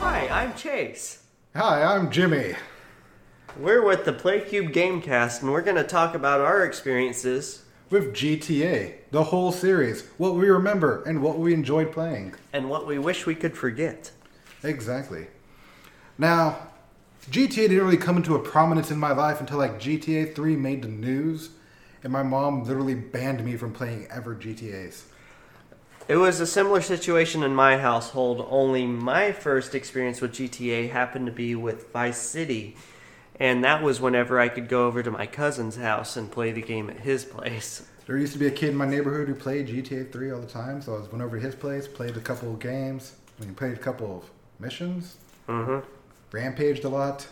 Hi, I'm Chase. Hi, I'm Jimmy. We're with the PlayCube Gamecast, and we're going to talk about our experiences with GTA, the whole series, what we remember, and what we enjoyed playing, and what we wish we could forget. Exactly. Now, GTA didn't really come into a prominence in my life until like GTA 3 made the news and my mom literally banned me from playing ever GTAs. It was a similar situation in my household, only my first experience with GTA happened to be with Vice City. And that was whenever I could go over to my cousin's house and play the game at his place. There used to be a kid in my neighborhood who played GTA 3 all the time, so I was went over to his place, played a couple of games, I mean, played a couple of missions, Mm-hmm. rampaged a lot.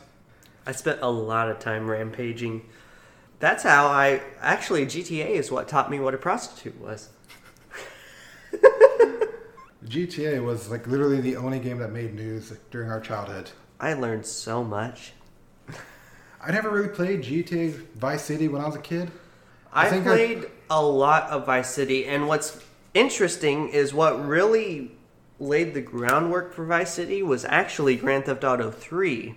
I spent a lot of time rampaging. That's how I actually GTA is what taught me what a prostitute was. GTA was like literally the only game that made news during our childhood. I learned so much. I never really played GTA Vice City when I was a kid. I I, played a lot of Vice City, and what's interesting is what really laid the groundwork for Vice City was actually Grand Theft Auto 3.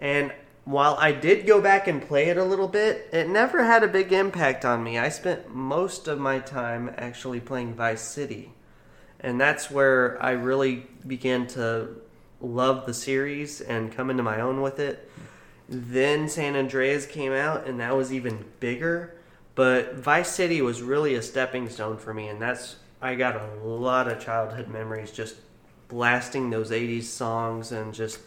And while I did go back and play it a little bit, it never had a big impact on me. I spent most of my time actually playing Vice City. And that's where I really began to love the series and come into my own with it. Then San Andreas came out, and that was even bigger. But Vice City was really a stepping stone for me, and that's I got a lot of childhood memories just blasting those '80s songs and just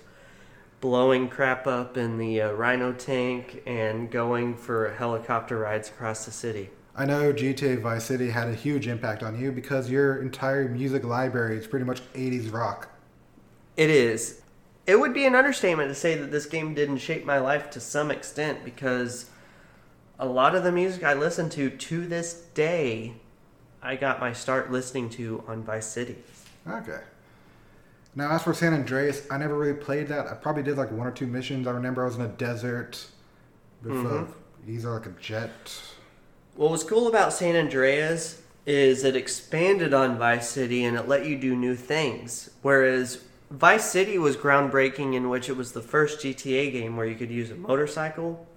blowing crap up in the uh, Rhino tank and going for helicopter rides across the city. I know GTA Vice City had a huge impact on you because your entire music library is pretty much 80s rock. It is. It would be an understatement to say that this game didn't shape my life to some extent because a lot of the music I listen to to this day, I got my start listening to on Vice City. Okay. Now, as for San Andreas, I never really played that. I probably did like one or two missions. I remember I was in a desert with Mhm. a, either like a jet. What was cool about San Andreas is it expanded on Vice City and it let you do new things. Whereas Vice City was groundbreaking in which it was the first GTA game where you could use a motorcycle.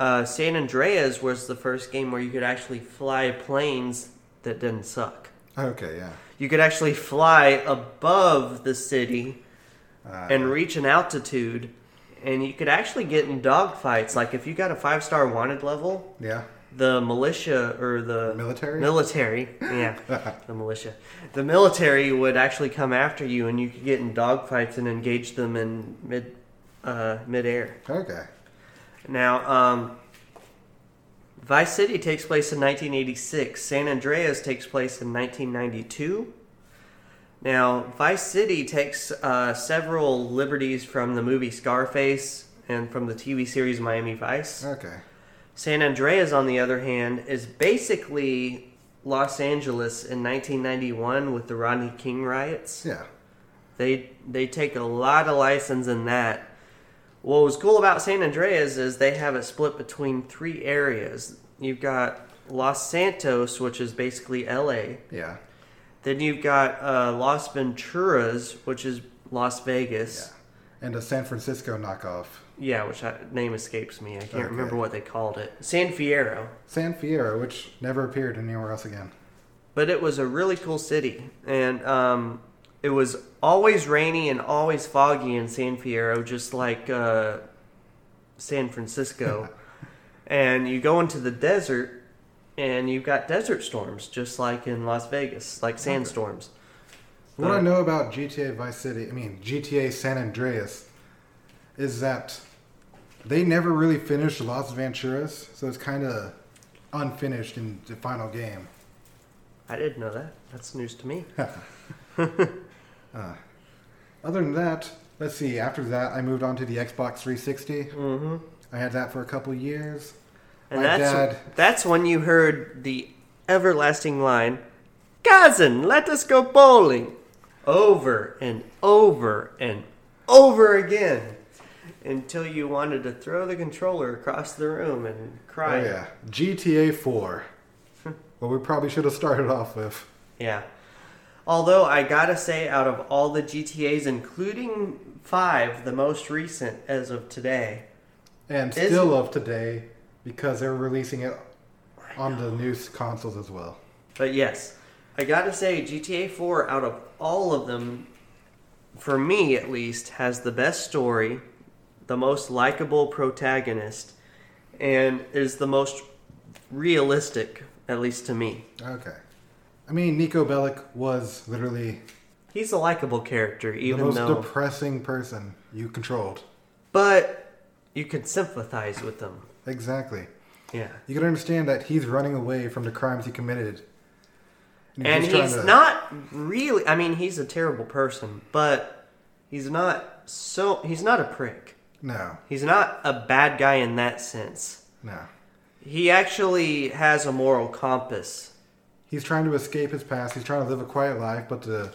Uh, San Andreas was the first game where you could actually fly planes that didn't suck. Okay, yeah. You could actually fly above the city Uh, and reach an altitude, and you could actually get in dogfights. Like if you got a five star wanted level, yeah. the militia or the Military? military yeah the militia the military would actually come after you and you could get in dogfights and engage them in mid uh, mid-air Okay. now um, vice city takes place in 1986 san andreas takes place in 1992 now vice city takes uh, several liberties from the movie scarface and from the tv series miami vice Okay. San Andreas, on the other hand, is basically Los Angeles in 1991 with the Rodney King riots. Yeah. They they take a lot of license in that. What was cool about San Andreas is they have it split between three areas. You've got Los Santos, which is basically LA. Yeah. Then you've got uh, Los Venturas, which is Las Vegas. Yeah. And a San Francisco knockoff. Yeah, which I, name escapes me. I can't Okay. remember what they called it. San Fierro. San Fierro, which never appeared anywhere else again. but it was a really cool city and um, it was always rainy and always foggy in san fierro just like uh, san francisco. And you go into the desert and you've got desert storms just like in las vegas like sandstorms. What I know about GTA Vice City, I mean GTA San Andreas, is that they never really finished Las Venturas, so it's kind of unfinished in the final game. i didn't know that. That's news to me Uh, other than that, let's see. After that, I moved on to the Xbox 360. mm-hmm. I had that for a couple years. and My that's dad- that's when you heard the everlasting line cousin let us go bowling over and over and over again until you wanted to throw the controller across the room and cry. Oh yeah, GTA 4. what we probably should have started off with. Yeah. Although I gotta say, out of all the GTA's, including five, the most recent as of today, And still of today because they're releasing it on the new consoles as well. But yes, I gotta say, GTA 4, out of all of them, for me at least, has the best story, the most likable protagonist, and is the most realistic, at least to me. Okay. I mean, Niko Bellic was literally He's a likable character, even though. the most though. depressing person you controlled. but you can sympathize with him. Exactly. Yeah. You can understand that he's running away from the crimes he committed. And trying he's to- not really. I mean, he's a terrible person, but he's not so. He's not a prick. No, He's not a bad guy in that sense. no. He actually has a moral compass. He's trying to escape his past. He's trying to live a quiet life, but the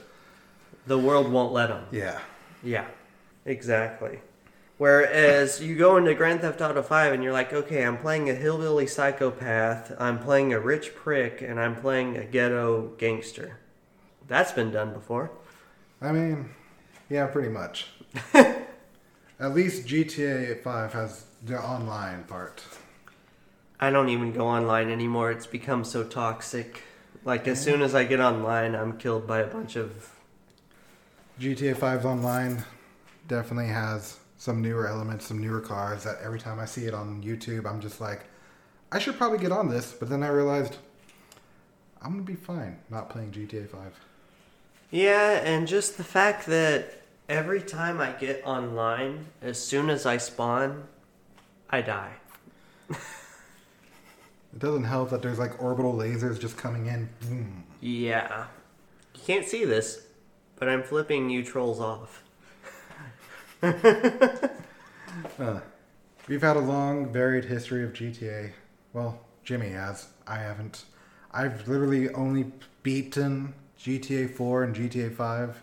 The world won't let him. yeah, Yeah, exactly. Whereas you go into Grand Theft Auto 5 and you're like, okay, I'm playing a hillbilly psychopath, I'm playing a rich prick, and I'm playing a ghetto gangster. That's been done before. I mean, yeah, pretty much. At least GTA 5 has the online part. I don't even go online anymore. It's become so toxic. Like, as soon as I get online, I'm killed by a bunch of. GTA 5's online definitely has some newer elements, some newer cars that every time I see it on YouTube, I'm just like, I should probably get on this. But then I realized I'm going to be fine not playing GTA 5. Yeah, and just the fact that every time I get online, as soon as I spawn, I die. It doesn't help that there's like orbital lasers just coming in. Boom. Yeah. You can't see this, but I'm flipping you trolls off. Uh, we've had a long, varied history of GTA. Well, Jimmy has. I haven't. I've literally only beaten GTA 4 and GTA 5.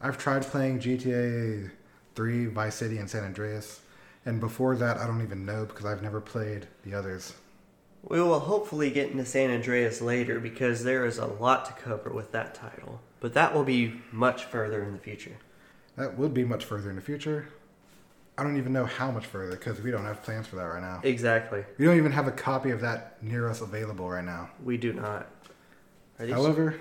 I've tried playing GTA 3, Vice City, and San Andreas. And before that, I don't even know because I've never played the others. We will hopefully get into San Andreas later because there is a lot to cover with that title. But that will be much further in the future. That would be much further in the future. I don't even know how much further because we don't have plans for that right now. Exactly. We don't even have a copy of that near us available right now. We do not. However,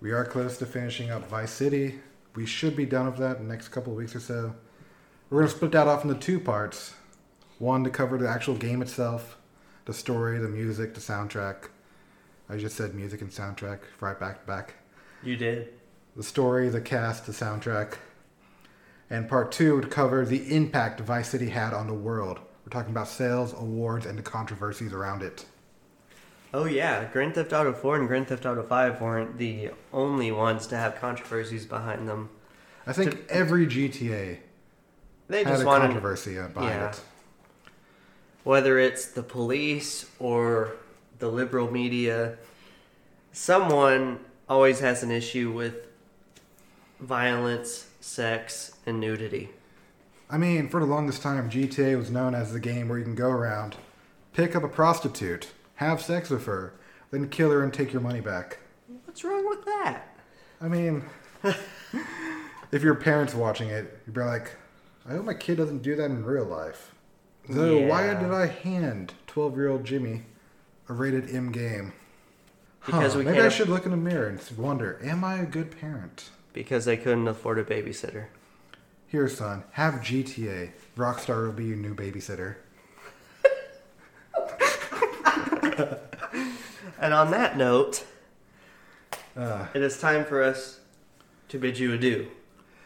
we are close to finishing up Vice City. We should be done with that in the next couple of weeks or so. We're going to split that off into two parts. One to cover the actual game itself, the story, the music, the soundtrack. I just said music and soundtrack right back to back. you did. The story, the cast, the soundtrack. And part two would cover the impact Vice City had on the world. We're talking about sales, awards, and the controversies around it. Oh yeah, Grand Theft Auto 4 and Grand Theft Auto 5 weren't the only ones to have controversies behind them. I think every GTA They had just a wanted controversy behind yeah. it. Whether it's the police or the liberal media, someone always has an issue with violence, sex, and nudity. I mean, for the longest time, GTA was known as the game where you can go around, pick up a prostitute, have sex with her, then kill her and take your money back. What's wrong with that? I mean, if your parents watching it, you'd be like, I hope my kid doesn't do that in real life. So why did I hand 12 year old Jimmy a rated M game? Because Huh, we maybe I should look in the mirror and wonder, am I a good parent? Because they couldn't afford a babysitter. Here, son, have GTA. Rockstar will be your new babysitter. And on that note, Uh, it is time for us to bid you adieu.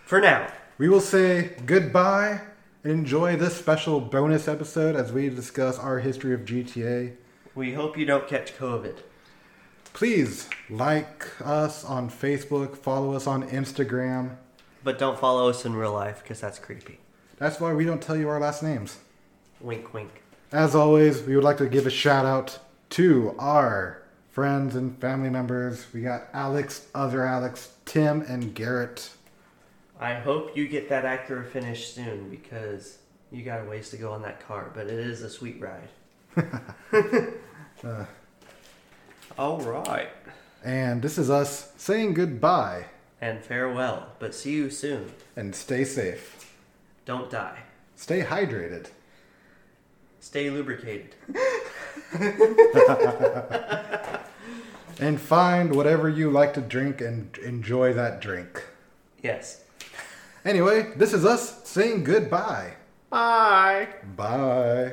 For now. we will say goodbye enjoy this special bonus episode as we discuss our history of GTA. We hope you don't catch COVID. Please like us on Facebook, follow us on Instagram. But don't follow us in real life because that's creepy. That's why we don't tell you our last names. Wink, wink. As always, we would like to give a shout out to our friends and family members. We got Alex, other Alex, Tim, and Garrett. I hope you get that Acura finish soon because you got a ways to go on that car, but it is a sweet ride. Uh, All right. And this is us saying goodbye And farewell, but see you soon. and stay safe. Don't die. Stay hydrated. Stay lubricated. And find whatever you like to drink and enjoy that drink. Yes. Anyway, this is us saying goodbye. Bye. Bye.